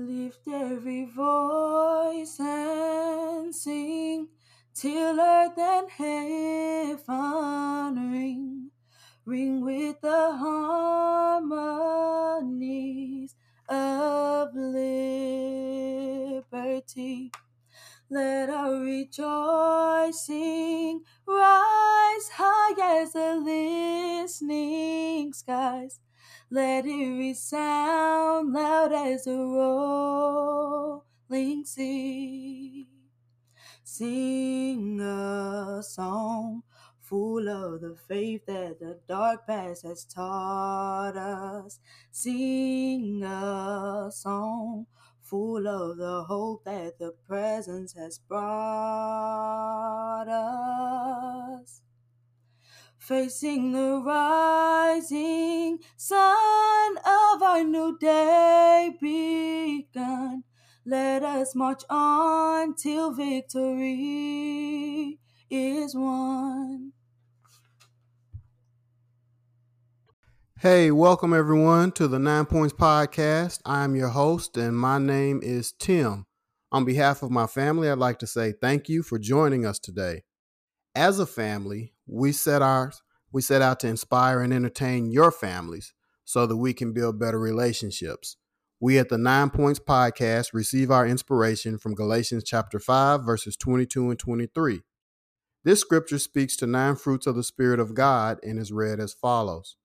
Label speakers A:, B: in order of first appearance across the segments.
A: Lift every voice and sing till earth and heaven ring, ring with the harmonies of liberty. Let our rejoicing rise high as the listening skies. Let it resound loud as a rolling sea. Sing a song full of the faith that the dark past has taught us. Sing a song full of the hope that the presence has brought us. Facing the rising sun of our new day begun. Let us march on till victory is won.
B: Hey, welcome everyone to the Nine Points Podcast. I'm your host, and my name is Tim. On behalf of my family, I'd like to say thank you for joining us today. As a family, we set our we set out to inspire and entertain your families so that we can build better relationships. We at the Nine Points Podcast receive our inspiration from Galatians chapter 5, verses 22 and 23. This scripture speaks to nine fruits of the Spirit of God and is read as follows.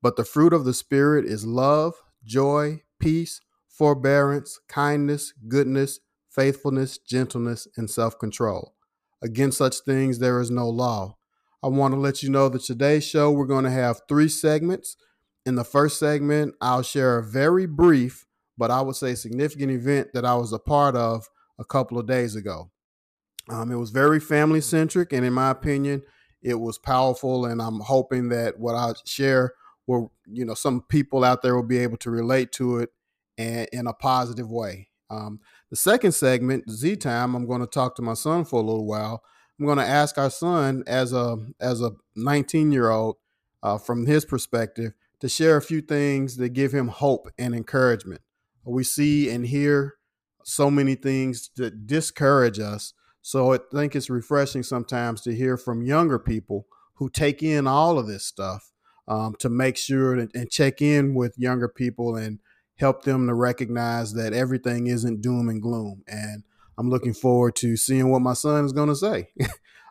B: But the fruit of the Spirit is love, joy, peace, forbearance, kindness, goodness, faithfulness, gentleness, and self control. Against such things there is no law. I want to let you know that today's show we're going to have three segments. In the first segment, I'll share a very brief, but I would say significant event that I was a part of a couple of days ago. Um, it was very family centric, and in my opinion, it was powerful. And I'm hoping that what I share will, you know some people out there will be able to relate to it and in a positive way. Um, the second segment, Z time, I'm going to talk to my son for a little while. I'm going to ask our son, as a as a 19 year old, uh, from his perspective, to share a few things that give him hope and encouragement. We see and hear so many things that discourage us. So I think it's refreshing sometimes to hear from younger people who take in all of this stuff um, to make sure and, and check in with younger people and help them to recognize that everything isn't doom and gloom. And I'm looking forward to seeing what my son is going to say.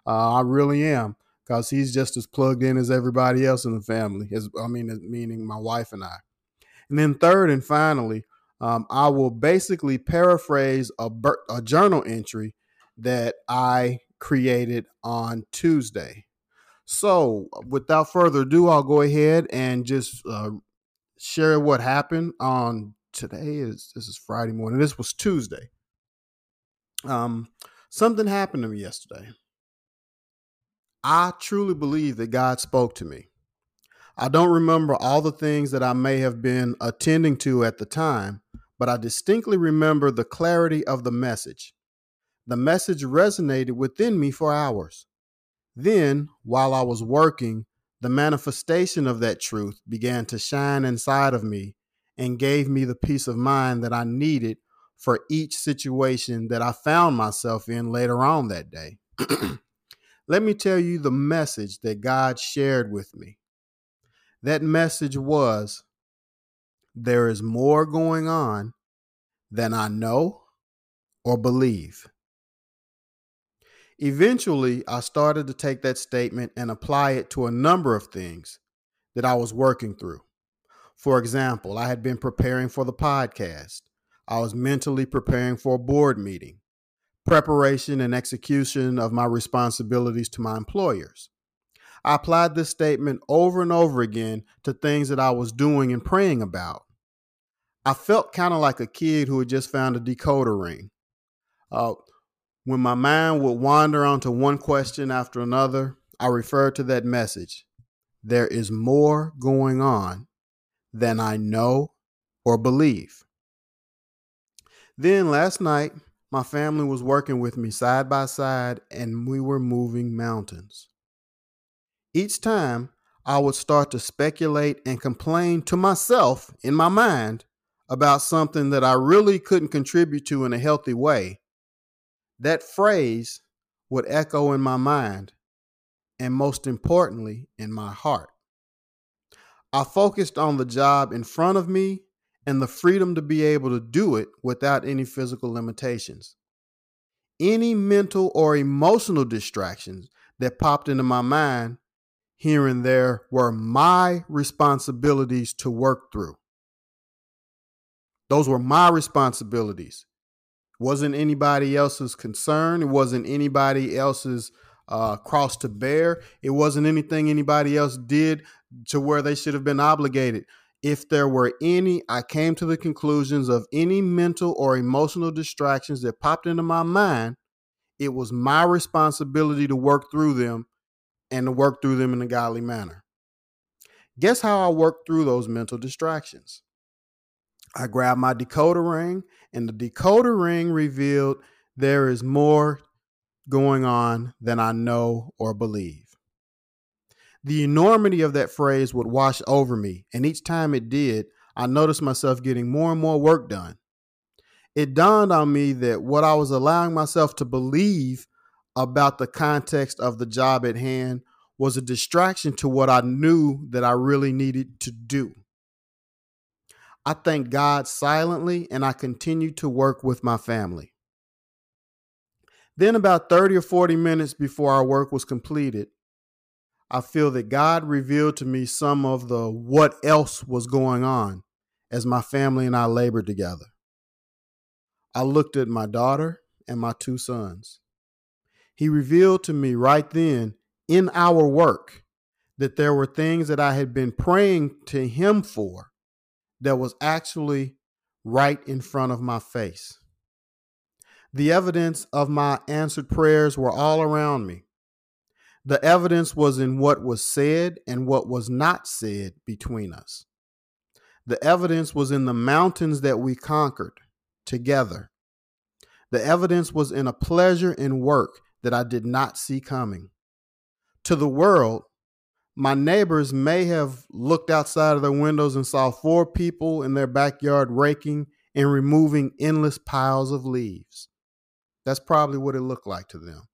B: uh, I really am because he's just as plugged in as everybody else in the family. As I mean, meaning my wife and I. And then third and finally, um, I will basically paraphrase a, a journal entry that I created on Tuesday. So, without further ado, I'll go ahead and just uh, share what happened on today. Is this is Friday morning? This was Tuesday. Um, something happened to me yesterday. I truly believe that God spoke to me. I don't remember all the things that I may have been attending to at the time, but I distinctly remember the clarity of the message. The message resonated within me for hours. Then, while I was working, the manifestation of that truth began to shine inside of me and gave me the peace of mind that I needed for each situation that I found myself in later on that day. Let me tell you the message that God shared with me. That message was there is more going on than I know or believe. Eventually, I started to take that statement and apply it to a number of things that I was working through. For example, I had been preparing for the podcast. I was mentally preparing for a board meeting, preparation and execution of my responsibilities to my employers. I applied this statement over and over again to things that I was doing and praying about. I felt kind of like a kid who had just found a decoder ring. Uh, when my mind would wander onto one question after another, I referred to that message. There is more going on than I know or believe. Then last night, my family was working with me side by side and we were moving mountains. Each time, I would start to speculate and complain to myself in my mind about something that I really couldn't contribute to in a healthy way, that phrase would echo in my mind and most importantly, in my heart. I focused on the job in front of me and the freedom to be able to do it without any physical limitations. Any mental or emotional distractions that popped into my mind here and there were my responsibilities to work through. Those were my responsibilities. It wasn't anybody else's concern. It wasn't anybody else's uh, cross to bear. It wasn't anything anybody else did to where they should have been obligated. If there were any, I came to the conclusions of any mental or emotional distractions that popped into my mind. It was my responsibility to work through them and to work through them in a godly manner. Guess how I worked through those mental distractions? I grabbed my decoder ring, and the decoder ring revealed there is more going on than I know or believe. The enormity of that phrase would wash over me, and each time it did, I noticed myself getting more and more work done. It dawned on me that what I was allowing myself to believe about the context of the job at hand was a distraction to what I knew that I really needed to do. I thank God silently and I continue to work with my family. Then, about 30 or 40 minutes before our work was completed, I feel that God revealed to me some of the what else was going on as my family and I labored together. I looked at my daughter and my two sons. He revealed to me right then in our work that there were things that I had been praying to Him for that was actually right in front of my face. The evidence of my answered prayers were all around me. The evidence was in what was said and what was not said between us. The evidence was in the mountains that we conquered together. The evidence was in a pleasure in work that I did not see coming. To the world, my neighbors may have looked outside of their windows and saw four people in their backyard raking and removing endless piles of leaves. That's probably what it looked like to them.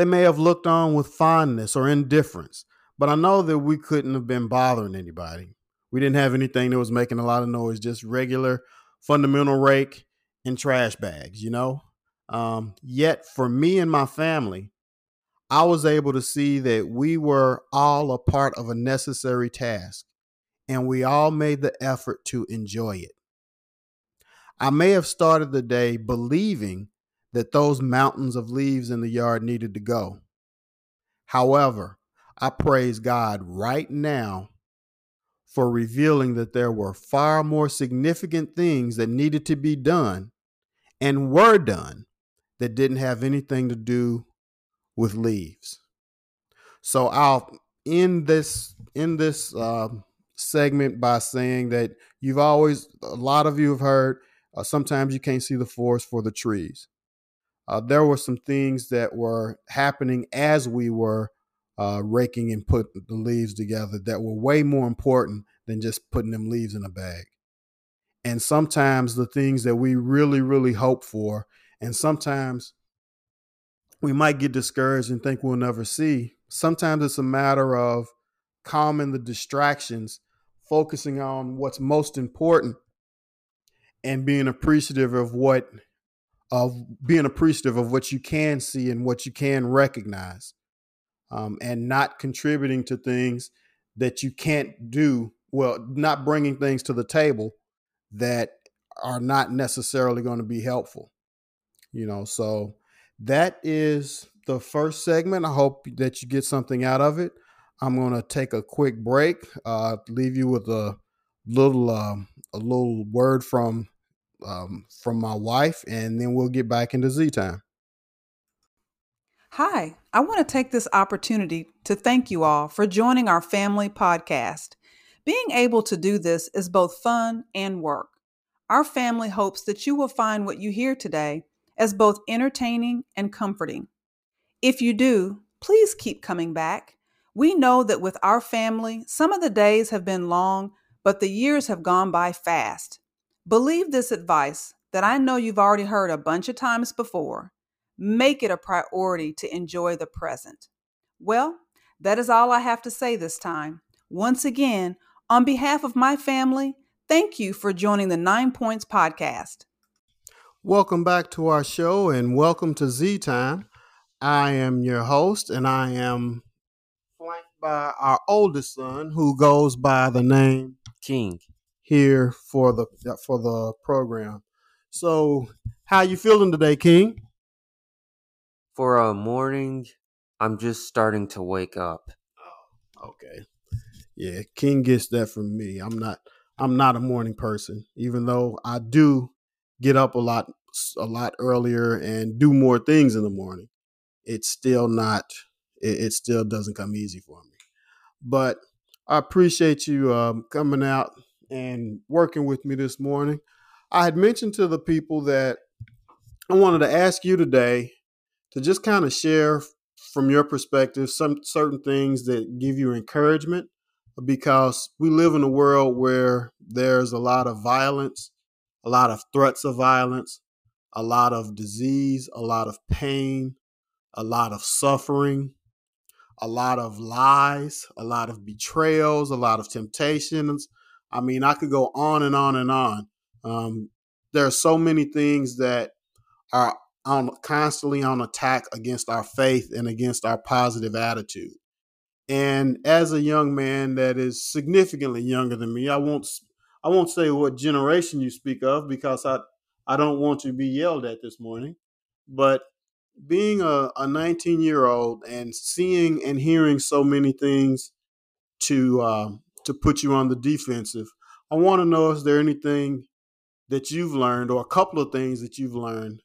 B: They may have looked on with fondness or indifference, but I know that we couldn't have been bothering anybody. We didn't have anything that was making a lot of noise, just regular fundamental rake and trash bags, you know? Um, yet for me and my family, I was able to see that we were all a part of a necessary task and we all made the effort to enjoy it. I may have started the day believing that those mountains of leaves in the yard needed to go. However, I praise God right now for revealing that there were far more significant things that needed to be done and were done that didn't have anything to do with leaves. So I'll end this in this uh, segment by saying that you've always a lot of you have heard uh, sometimes you can't see the forest for the trees. Uh, there were some things that were happening as we were uh, raking and putting the leaves together that were way more important than just putting them leaves in a bag. And sometimes the things that we really, really hope for, and sometimes we might get discouraged and think we'll never see. Sometimes it's a matter of calming the distractions, focusing on what's most important, and being appreciative of what of being appreciative of what you can see and what you can recognize um, and not contributing to things that you can't do well not bringing things to the table that are not necessarily going to be helpful you know? So that is the first segment. I hope that you get something out of it. I'm going to take a quick break uh, leave you with a little um, a little word from um, from my wife, and then we'll get back into Z time.
C: Hi, I want to take this opportunity to thank you all for joining our family podcast. Being able to do this is both fun and work. Our family hopes that you will find what you hear today as both entertaining and comforting. If you do, please keep coming back. We know that with our family, some of the days have been long, but the years have gone by fast. Believe this advice that I know you've already heard a bunch of times before. Make it a priority to enjoy the present. Well, that is all I have to say this time. Once again, on behalf of my family, thank you for joining the Nine Points Podcast.
B: Welcome back to our show and welcome to Z Time. I am your host and I am flanked by our oldest son who goes by the name
D: King.
B: Here for the for the program. So, how you feeling today, King?
D: For a morning, I'm just starting to wake up.
B: Oh, Okay. Yeah, King gets that from me. I'm not I'm not a morning person, even though I do get up a lot a lot earlier and do more things in the morning. It's still not it, it still doesn't come easy for me. But I appreciate you um, coming out and working with me this morning. I had mentioned to the people that I wanted to ask you today to just kind of share from your perspective some certain things that give you encouragement because we live in a world where there's a lot of violence, a lot of threats of violence, a lot of disease, a lot of pain, a lot of suffering, a lot of lies, a lot of betrayals, a lot of temptations. I mean, I could go on and on and on. Um, there are so many things that are on constantly on attack against our faith and against our positive attitude. And as a young man that is significantly younger than me, I won't I won't say what generation you speak of because I I don't want to be yelled at this morning. But being a, a 19 year old and seeing and hearing so many things to uh, to put you on the defensive, I want to know is there anything that you've learned or a couple of things that you've learned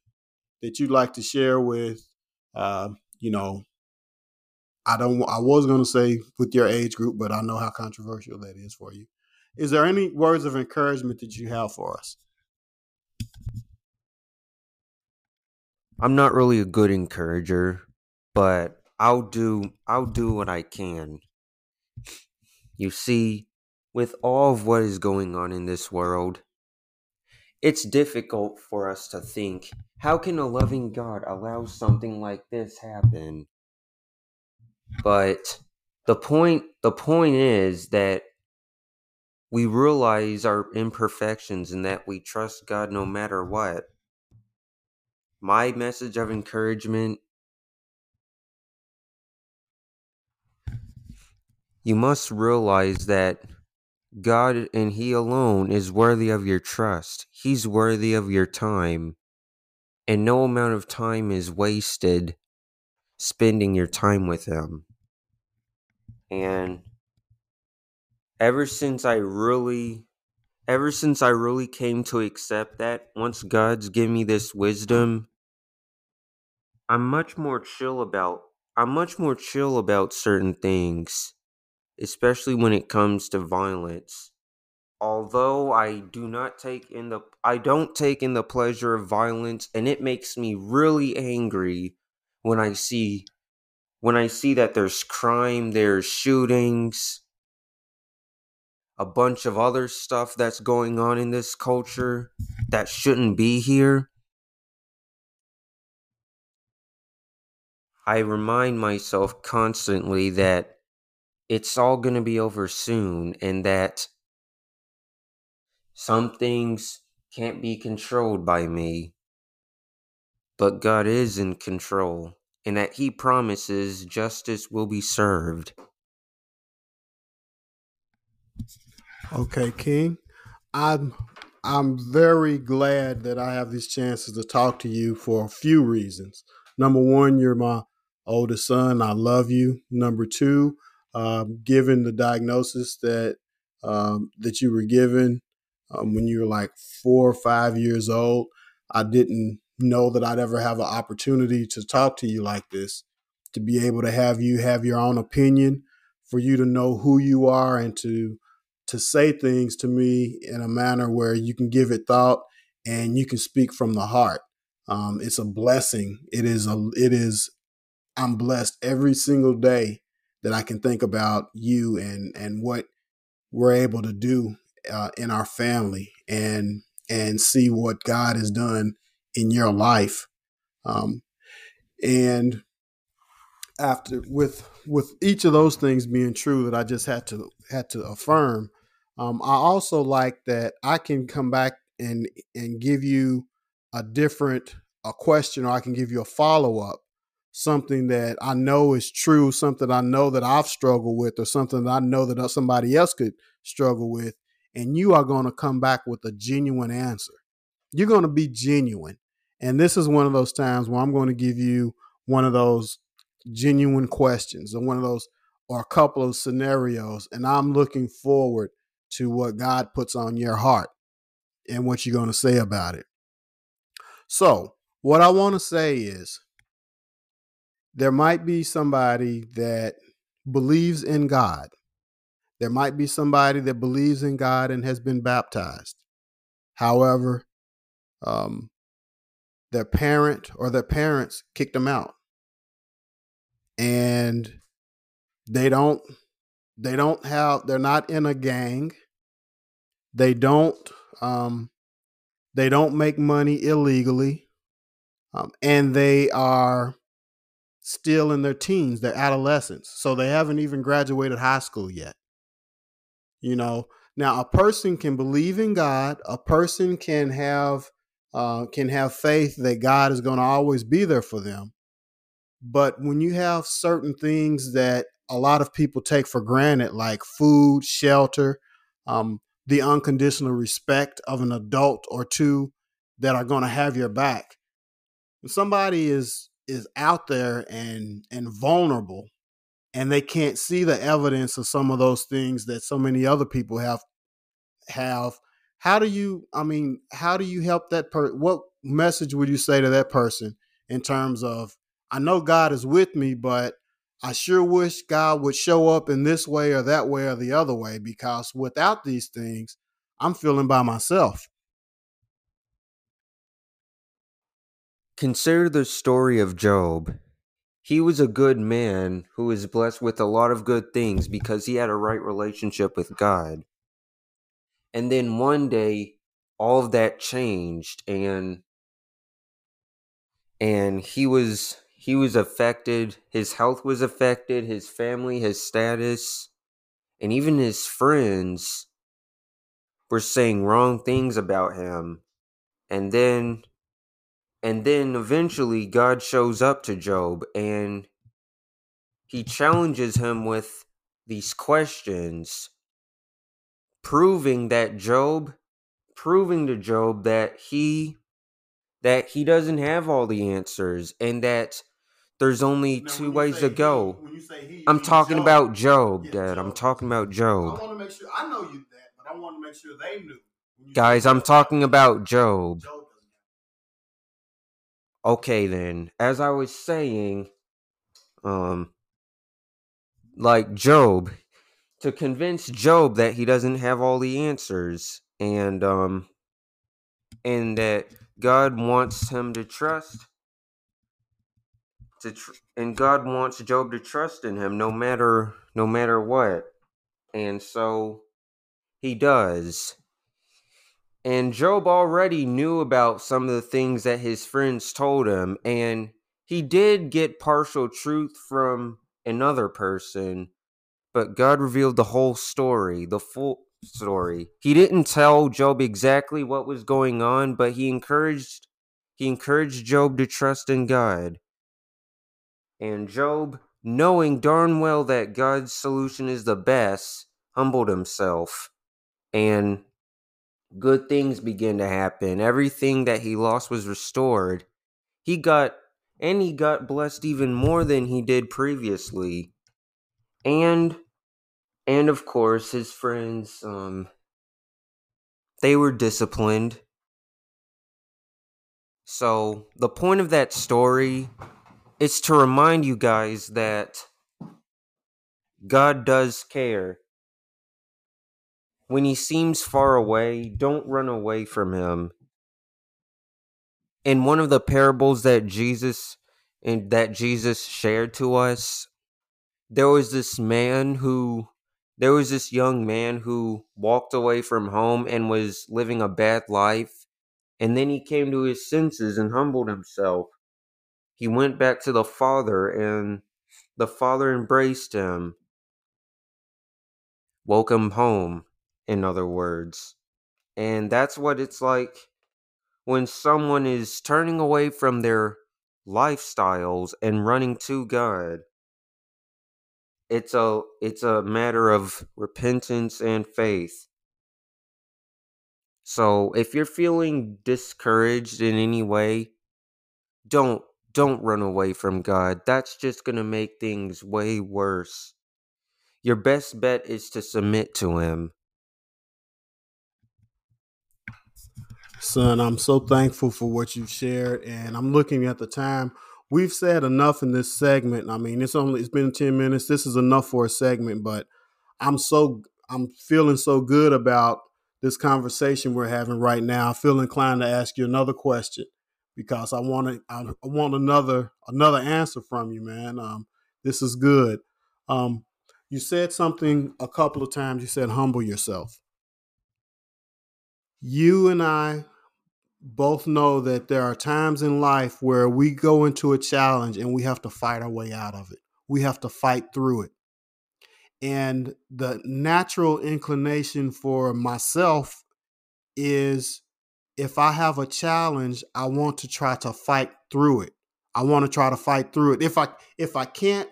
B: that you'd like to share with uh, you know I don't. I was going to say with your age group, but I know how controversial that is for you. Is there any words of encouragement that you have for us?
D: I'm not really a good encourager, but I'll do I'll do what I can. You see, with all of what is going on in this world, it's difficult for us to think, how can a loving God allow something like this happen? But the point the point is that we realize our imperfections and that we trust God no matter what. My message of encouragement you must realize that God and He alone is worthy of your trust. He's worthy of your time. And no amount of time is wasted spending your time with Him. And ever since I really, ever since I really came to accept that, once God's given me this wisdom, I'm much more chill about, I'm much more chill about certain things, especially when it comes to violence. Although I do not take in the, I don't take in the pleasure of violence, and it makes me really angry when I see when I see that there's crime, there's shootings, a bunch of other stuff that's going on in this culture that shouldn't be here. I remind myself constantly that it's all going to be over soon and that some things can't be controlled by me, but God is in control and that he promises justice will be served.
B: Okay, King. I'm I'm very glad that I have these chances to talk to you for a few reasons. Number one, you're my oldest son. I love you. Number two, um, given the diagnosis that um, that you were given um, when you were like four or five years old, I didn't know that I'd ever have an opportunity to talk to you like this, to be able to have you have your own opinion, for you to know who you are and to to say things to me in a manner where you can give it thought and you can speak from the heart. Um, it's a blessing. It is a it is I'm blessed every single day that I can think about you and and what we're able to do uh, in our family and and see what God has done in your life. Um, and after with with each of those things being true that I just had to had to affirm, um, I also like that I can come back and and give you a different a question or I can give you a follow up something that I know is true, something I know that I've struggled with, or something that I know that somebody else could struggle with, and you are going to come back with a genuine answer. You're going to be genuine. And this is one of those times where I'm going to give you one of those genuine questions or one of those or a couple of scenarios. And I'm looking forward to what God puts on your heart and what you're going to say about it. So, what I want to say is there might be somebody that believes in God. There might be somebody that believes in God and has been baptized. However, um, their parent or their parents kicked them out, and they don't they don't have they're not in a gang. They don't um, they don't make money illegally, um, and they are still in their teens, their adolescents. So they haven't even graduated high school yet. You know, now a person can believe in God, a person can have uh, can have faith that God is going to always be there for them. But when you have certain things that a lot of people take for granted, like food, shelter, um, the unconditional respect of an adult or two that are going to have your back. When somebody is is out there and and vulnerable and they can't see the evidence of some of those things that so many other people have have how do you i mean how do you help that person what message would you say to that person in terms of i know god is with me but i sure wish god would show up in this way or that way or the other way because without these things i'm feeling by myself
D: Consider the story of Job. He was a good man who was blessed with a lot of good things because he had a right relationship with God. And then one day all of that changed and and he was he was affected, his health was affected, his family, his status, and even his friends were saying wrong things about him. And then and then eventually God shows up to Job and he challenges him with these questions, proving that Job, proving to Job that he that he doesn't have all the answers and that there's only now, two ways to go. He, he, I'm talking Job. about Job, yeah, Dad. Job. I'm talking about Job.
B: I want to make sure I know you that, but I want to make sure they knew.
D: Guys, I'm talking about Job. Job okay then as i was saying um like job to convince job that he doesn't have all the answers and um and that god wants him to trust to tr- and god wants job to trust in him no matter no matter what. And so he does and Job already knew about some of the things that his friends told him, and he did get partial truth from another person, but God revealed the whole story, the full story. He didn't tell Job exactly what was going on, but he encouraged he encouraged Job to trust in God. And Job, knowing darn well that God's solution is the best, humbled himself and good things began to happen. Everything that he lost was restored. He got, and he got blessed even more than he did previously. And, and of course, his friends, um, they were disciplined. So, the point of that story is to remind you guys that God does care when he seems far away, don't run away from him. In one of the parables that Jesus and that Jesus shared to us, there was this man who there was this young man who walked away from home and was living a bad life. And then he came to his senses and humbled himself. He went back to the Father, and the Father embraced him, him home, in other words. And that's what it's like when someone is turning away from their lifestyles and running to God it's a it's a matter of repentance and faith. So if you're feeling discouraged in any way, don't don't run away from God. That's just going to make things way worse. Your best bet is to submit to him.
B: Son, I'm so thankful for what you've shared and I'm looking at the time we've said enough in this segment. I mean, it's only it's been 10 minutes. This is enough for a segment, but I'm so I'm feeling so good about this conversation we're having right now. I feel inclined to ask you another question because I want to I want another another answer from you, man. Um, this is good. Um, you said something a couple of times. You said humble yourself. You and I both know that there are times in life where we go into a challenge and we have to fight our way out of it. We have to fight through it. And the natural inclination for myself is if I have a challenge, I want to try to fight through it. I want to try to fight through it. If I if I can't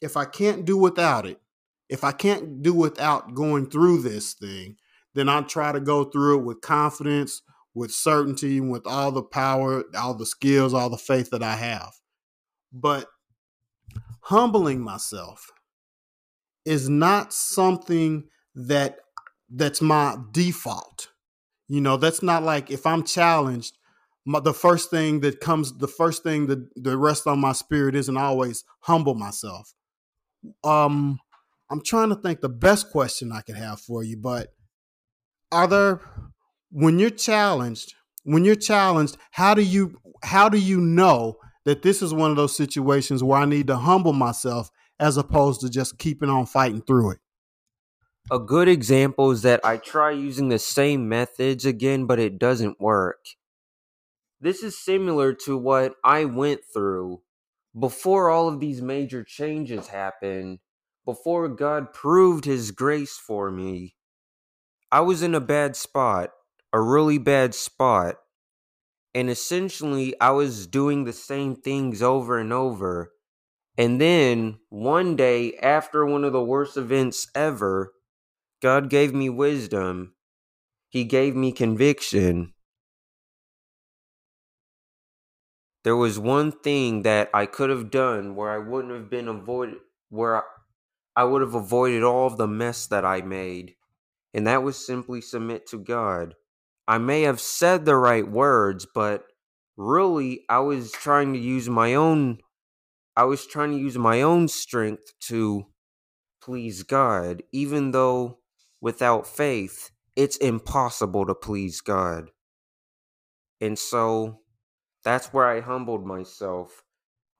B: if I can't do without it, if I can't do without going through this thing, then I try to go through it with confidence, with certainty, with all the power, all the skills, all the faith that I have. But humbling myself is not something that that's my default. You know, that's not like if I'm challenged, my, the first thing that comes, the first thing that the rest on my spirit isn't always humble myself. Um, I'm trying to think the best question I could have for you, but are there when you're challenged, when you're challenged, how do you how do you know that this is one of those situations where I need to humble myself as opposed to just keeping on fighting through it?
D: A good example is that I try using the same methods again, but it doesn't work. This is similar to what I went through before all of these major changes happened, before God proved His grace for me. I was in a bad spot a really bad spot. And essentially, I was doing the same things over and over. And then one day, after one of the worst events ever, God gave me wisdom. He gave me conviction. There was one thing that I could have done where I wouldn't have been avoided, where I, I would have avoided all of the mess that I made. And that was simply submit to God. I may have said the right words, but really I was trying to use my own I was trying to use my own strength to please God, even though without faith it's impossible to please God. And so that's where I humbled myself.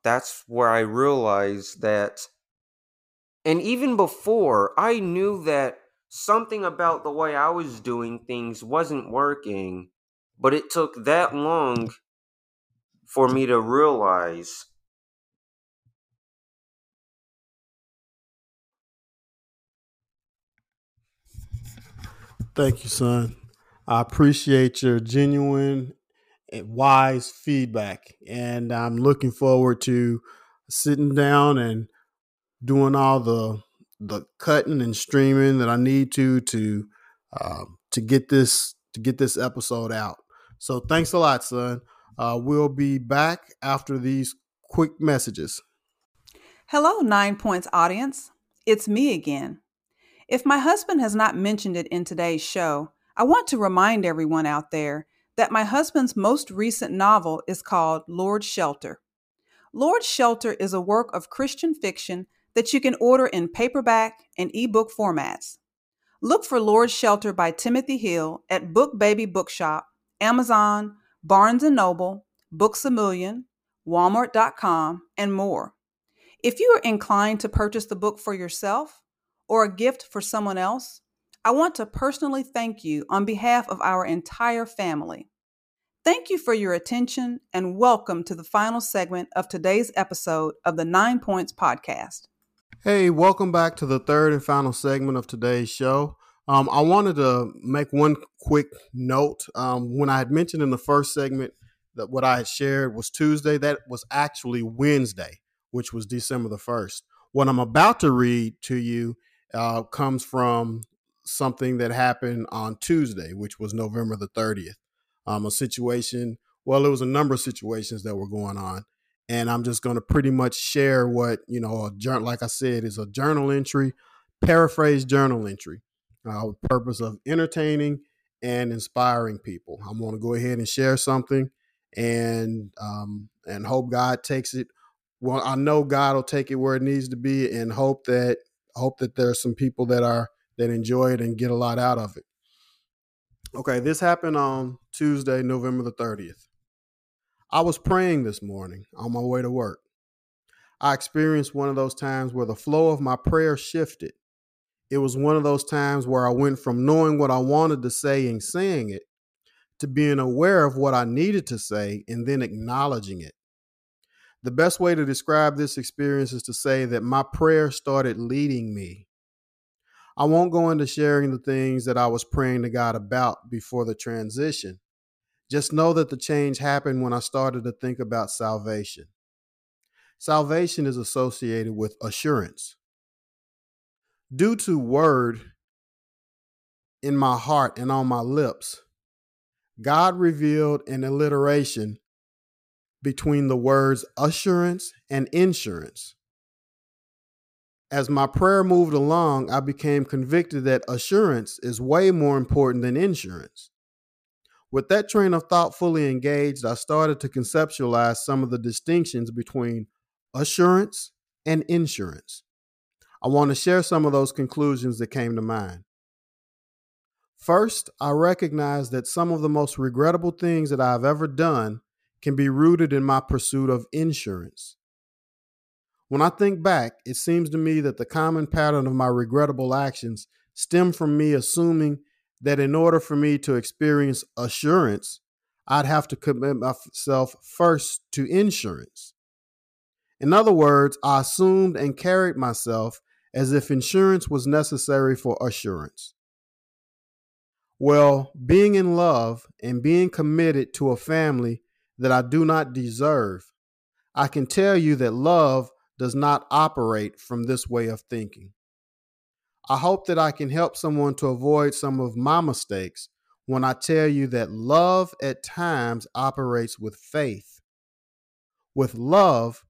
D: That's where I realized that and even before I knew that something about the way I was doing things wasn't working, but it took that long for me to realize.
B: Thank you, son. I appreciate your genuine and wise feedback, and I'm looking forward to sitting down and doing all the the cutting and streaming that I need to to uh, to get this to get this episode out. So thanks a lot, son. Uh, we'll be back after these quick messages.
C: Hello, Nine Points audience. It's me again. If my husband has not mentioned it in today's show, I want to remind everyone out there that my husband's most recent novel is called Lord Shelter. Lord Shelter is a work of Christian fiction that you can order in paperback and ebook formats. Look for Lord's Shelter by Timothy Hill at Book Baby Bookshop, Amazon, Barnes & Noble, Books A Million, Walmart.com, and more. If you are inclined to purchase the book for yourself, or a gift for someone else, I want to personally thank you on behalf of our entire family. Thank you for your attention and welcome to the final segment of today's episode of the Nine Points Podcast.
B: Hey, welcome back to the third and final segment of today's show. Um, I wanted to make one quick note. Um, when I had mentioned in the first segment that what I had shared was Tuesday, that was actually Wednesday, which was December the 1st. What I'm about to read to you uh, comes from something that happened on Tuesday, which was November the 30th um, a situation. Well, it was a number of situations that were going on, and I'm just going to pretty much share what you know. A like I said, is a journal entry, paraphrase journal entry, uh, with purpose of entertaining and inspiring people. I'm going to go ahead and share something, and um, and hope God takes it. Well, I know God will take it where it needs to be, and hope that hope that there's some people that are that enjoy it and get a lot out of it. Okay, this happened on Tuesday, November the 30th. I was praying this morning on my way to work. I experienced one of those times where the flow of my prayer shifted. It was one of those times where I went from knowing what I wanted to say and saying it to being aware of what I needed to say and then acknowledging it. The best way to describe this experience is to say that my prayer started leading me. I won't go into sharing the things that I was praying to God about before the transition. Just know that the change happened when I started to think about salvation. Salvation is associated with assurance. Due to word in my heart and on my lips, God revealed an alliteration between the words assurance and insurance. As my prayer moved along, I became convicted that assurance is way more important than insurance. With that train of thought fully engaged, I started to conceptualize some of the distinctions between assurance and insurance. I want to share some of those conclusions that came to mind. First, I recognize that some of the most regrettable things that I've ever done can be rooted in my pursuit of insurance. When I think back, it seems to me that the common pattern of my regrettable actions stem from me assuming that in order for me to experience assurance, I'd have to commit myself first to insurance. In other words, I assumed and carried myself as if insurance was necessary for assurance. Well, being in love and being committed to a family that I do not deserve, I can tell you that love does not operate from this way of thinking. I hope that I can help someone to avoid some of my mistakes when I tell you that love at times operates with faith. With love,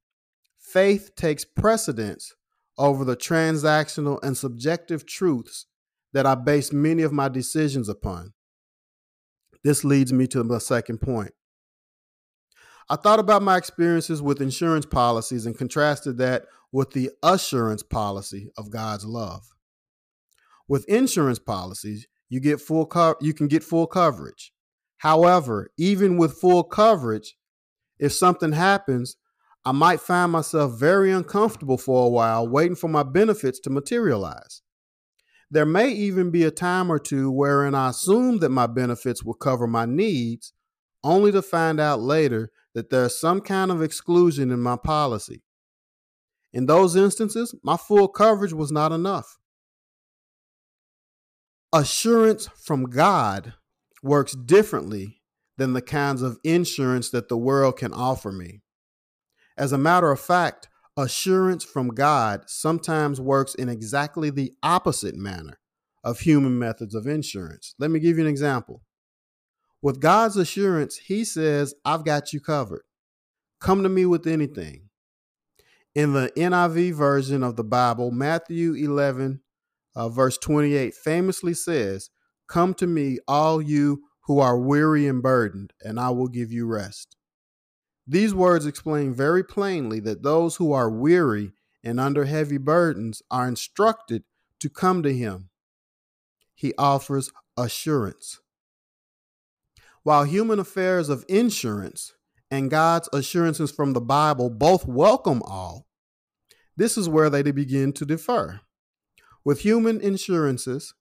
B: faith takes precedence over the transactional and subjective truths that I base many of my decisions upon. This leads me to my second point. I thought about my experiences with insurance policies and contrasted that with the assurance policy of God's love. With insurance policies, you get full co- you can get full coverage. However, even with full coverage, if something happens, I might find myself very uncomfortable for a while waiting for my benefits to materialize. There may even be a time or two wherein I assume that my benefits will cover my needs, only to find out later that there's some kind of exclusion in my policy. In those instances, my full coverage was not enough. Assurance from God works differently than the kinds of insurance that the world can offer me. As a matter of fact, assurance from God sometimes works in exactly the opposite manner of human methods of insurance. Let me give you an example. With God's assurance, He says, I've got you covered. Come to me with anything. In the NIV version of the Bible, Matthew 11, uh, verse 28 famously says, Come to me, all you who are weary and burdened, and I will give you rest. These words explain very plainly that those who are weary and under heavy burdens are instructed to come to Him. He offers assurance. While human affairs of insurance and God's assurances from the Bible both welcome all, this is where they begin to differ. With human insurances,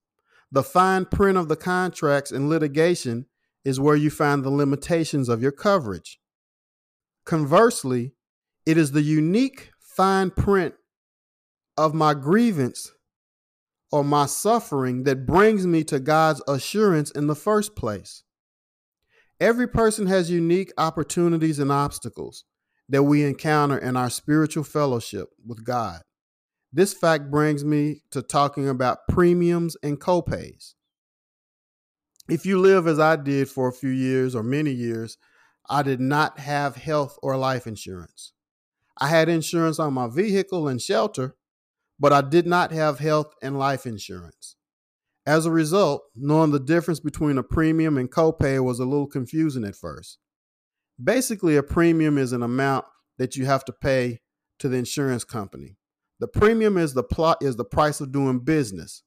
B: the fine print of the contracts and litigation is where you find the limitations of your coverage. Conversely, it is the unique fine print of my grievance or my suffering that brings me to God's assurance in the first place. Every person has unique opportunities and obstacles that we encounter in our spiritual fellowship with God. This fact brings me to talking about premiums and copays. If you live as I did for a few years or many years, I did not have health or life insurance. I had insurance on my vehicle and shelter, but I did not have health and life insurance. As a result, knowing the difference between a premium and copay was a little confusing at first. Basically, a premium is an amount that you have to pay to the insurance company. The premium is the plot is the price of doing business.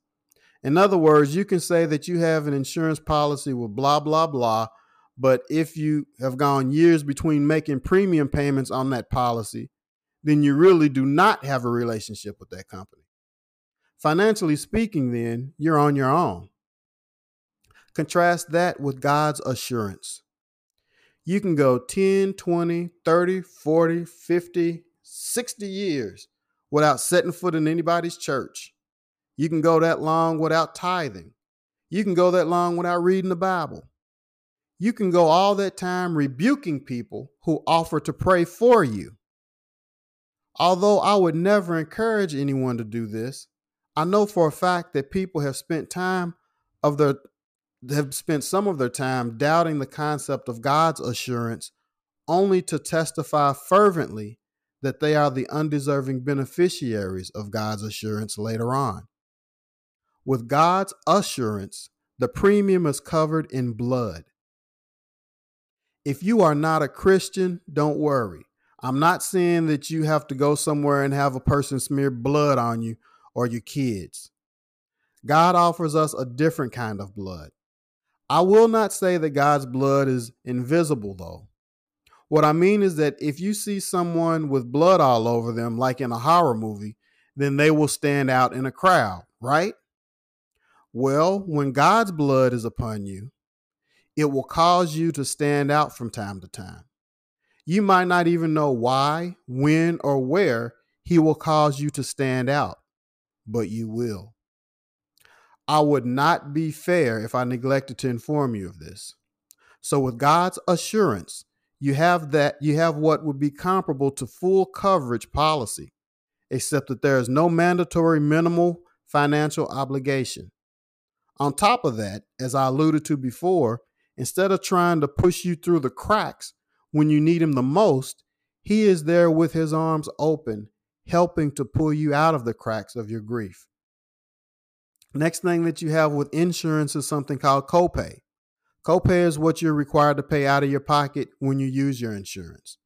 B: In other words, you can say that you have an insurance policy with blah blah blah, but if you have gone years between making premium payments on that policy, then you really do not have a relationship with that company. Financially speaking, then, you're on your own. Contrast that with God's assurance. You can go 10, 20, 30, 40, 50, 60 years without setting foot in anybody's church. You can go that long without tithing. You can go that long without reading the Bible. You can go all that time rebuking people who offer to pray for you. Although I would never encourage anyone to do this, I know for a fact that people have spent time of their have spent some of their time doubting the concept of God's assurance only to testify fervently that they are the undeserving beneficiaries of God's assurance later on. With God's assurance, the premium is covered in blood. If you are not a Christian, don't worry. I'm not saying that you have to go somewhere and have a person smear blood on you or your kids. God offers us a different kind of blood. I will not say that God's blood is invisible, though. What I mean is that if you see someone with blood all over them, like in a horror movie, then they will stand out in a crowd, right? Well, when God's blood is upon you, it will cause you to stand out from time to time. You might not even know why, when, or where He will cause you to stand out, but you will. I would not be fair if I neglected to inform you of this. So, with God's assurance, you have that you have what would be comparable to full coverage policy except that there is no mandatory minimal financial obligation. On top of that as i alluded to before instead of trying to push you through the cracks when you need him the most he is there with his arms open helping to pull you out of the cracks of your grief. Next thing that you have with insurance is something called copay Copay is what you're required to pay out of your pocket when you use your insurance.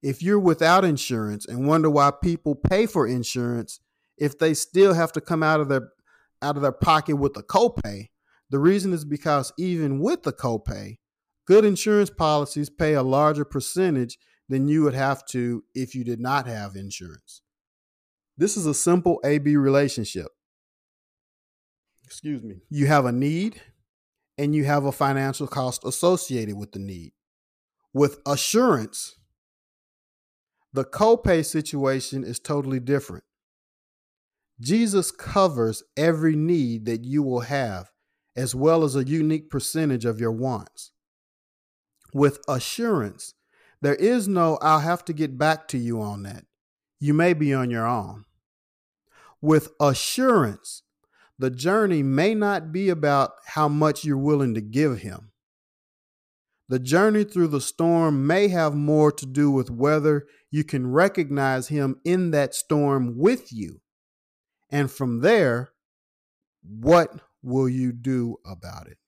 B: If you're without insurance and wonder why people pay for insurance if they still have to come out of their out of their pocket with a copay, the reason is because even with the copay, good insurance policies pay a larger percentage than you would have to if you did not have insurance. This is a simple AB relationship. Excuse me. You have a need, and you have a financial cost associated with the need. With assurance, the copay situation is totally different. Jesus covers every need that you will have, as well as a unique percentage of your wants. With assurance, there is no, I'll have to get back to you on that. You may be on your own. With assurance, the journey may not be about how much you're willing to give him. The journey through the storm may have more to do with whether you can recognize him in that storm with you. And from there, what will you do about it?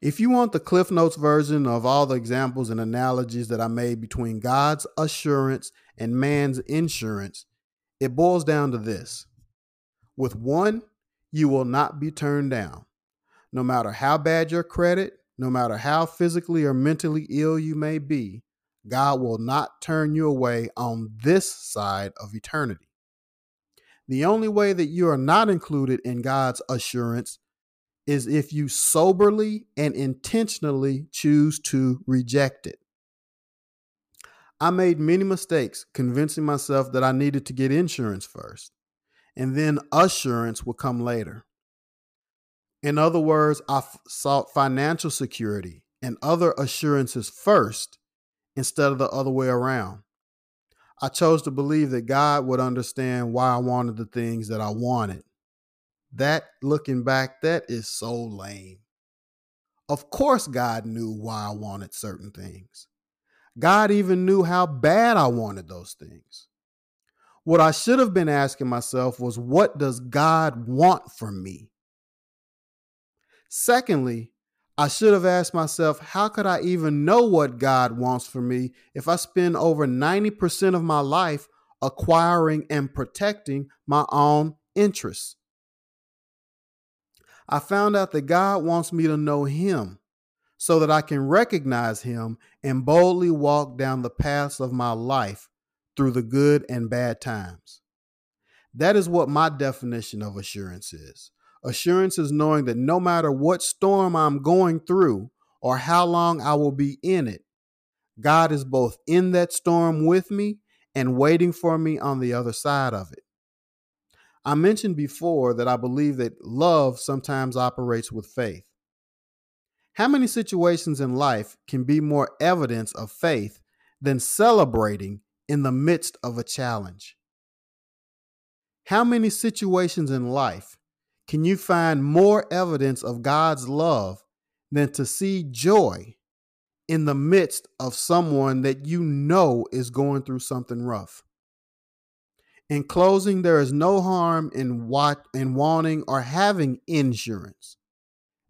B: If you want the Cliff Notes version of all the examples and analogies that I made between God's assurance and man's insurance, it boils down to this with one, you will not be turned down. No matter how bad your credit, no matter how physically or mentally ill you may be, God will not turn you away on this side of eternity. The only way that you are not included in God's assurance is if you soberly and intentionally choose to reject it. I made many mistakes convincing myself that I needed to get insurance first, and then assurance would come later. In other words, I f- sought financial security and other assurances first instead of the other way around. I chose to believe that God would understand why I wanted the things that I wanted. That, looking back, that is so lame. Of course, God knew why I wanted certain things. God even knew how bad I wanted those things. What I should have been asking myself was, what does God want from me? Secondly, I should have asked myself, how could I even know what God wants for me if I spend over 90% of my life acquiring and protecting my own interests? I found out that God wants me to know Him so that I can recognize Him and boldly walk down the paths of my life through the good and bad times. That is what my definition of assurance is. Assurance is knowing that no matter what storm I'm going through or how long I will be in it, God is both in that storm with me and waiting for me on the other side of it. I mentioned before that I believe that love sometimes operates with faith. How many situations in life can be more evidence of faith than celebrating in the midst of a challenge? How many situations in life can you find more evidence of God's love than to see joy in the midst of someone that you know is going through something rough? In closing, there is no harm in what in wanting or having insurance.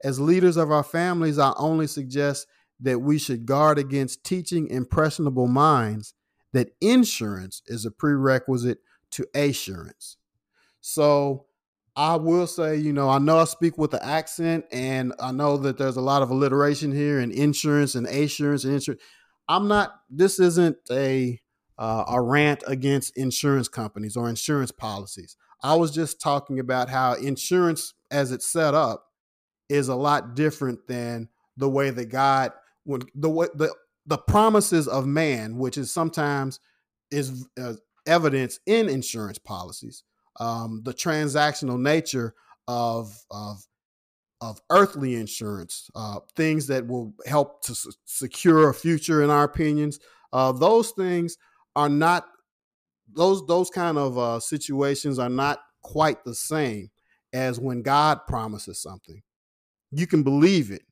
B: As leaders of our families, I only suggest that we should guard against teaching impressionable minds that insurance is a prerequisite to assurance. So I will say, you know, I know I speak with the accent, and I know that there's a lot of alliteration here and insurance and assurance and insurance. I'm not. This isn't a uh, a rant against insurance companies or insurance policies. I was just talking about how insurance, as it's set up, is a lot different than the way that God, when the way the the promises of man, which is sometimes is uh, evidence in insurance policies um, the transactional nature of of of earthly insurance, uh, things that will help to s- secure a future, in our opinions. Uh, those things are not those those kind of uh, situations are not quite the same as when God promises something. You can believe it,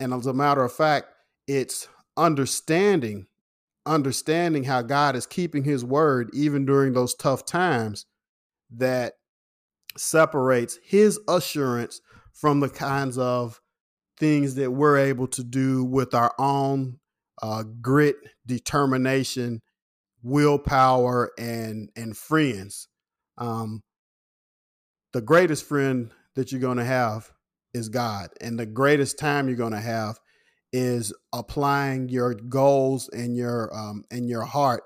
B: and as a matter of fact, it's understanding understanding how God is keeping His word even during those tough times that separates his assurance from the kinds of things that we're able to do with our own uh, grit, determination, willpower, and and friends. Um, the greatest friend that you're going to have is God, and the greatest time you're going to have is applying your goals and your um, and your heart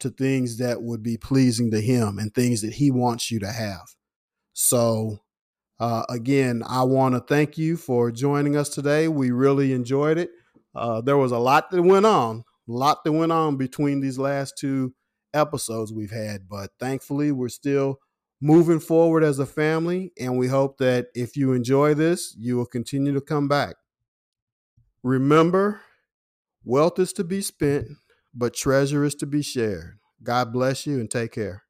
B: to things that would be pleasing to him and things that he wants you to have. So, uh, again, I want to thank you for joining us today. We really enjoyed it. Uh, there was a lot that went on, a lot that went on between these last two episodes we've had, but thankfully, we're still moving forward as a family. And we hope that if you enjoy this, you will continue to come back. Remember, wealth is to be spent but treasure is to be shared. God bless you and take care.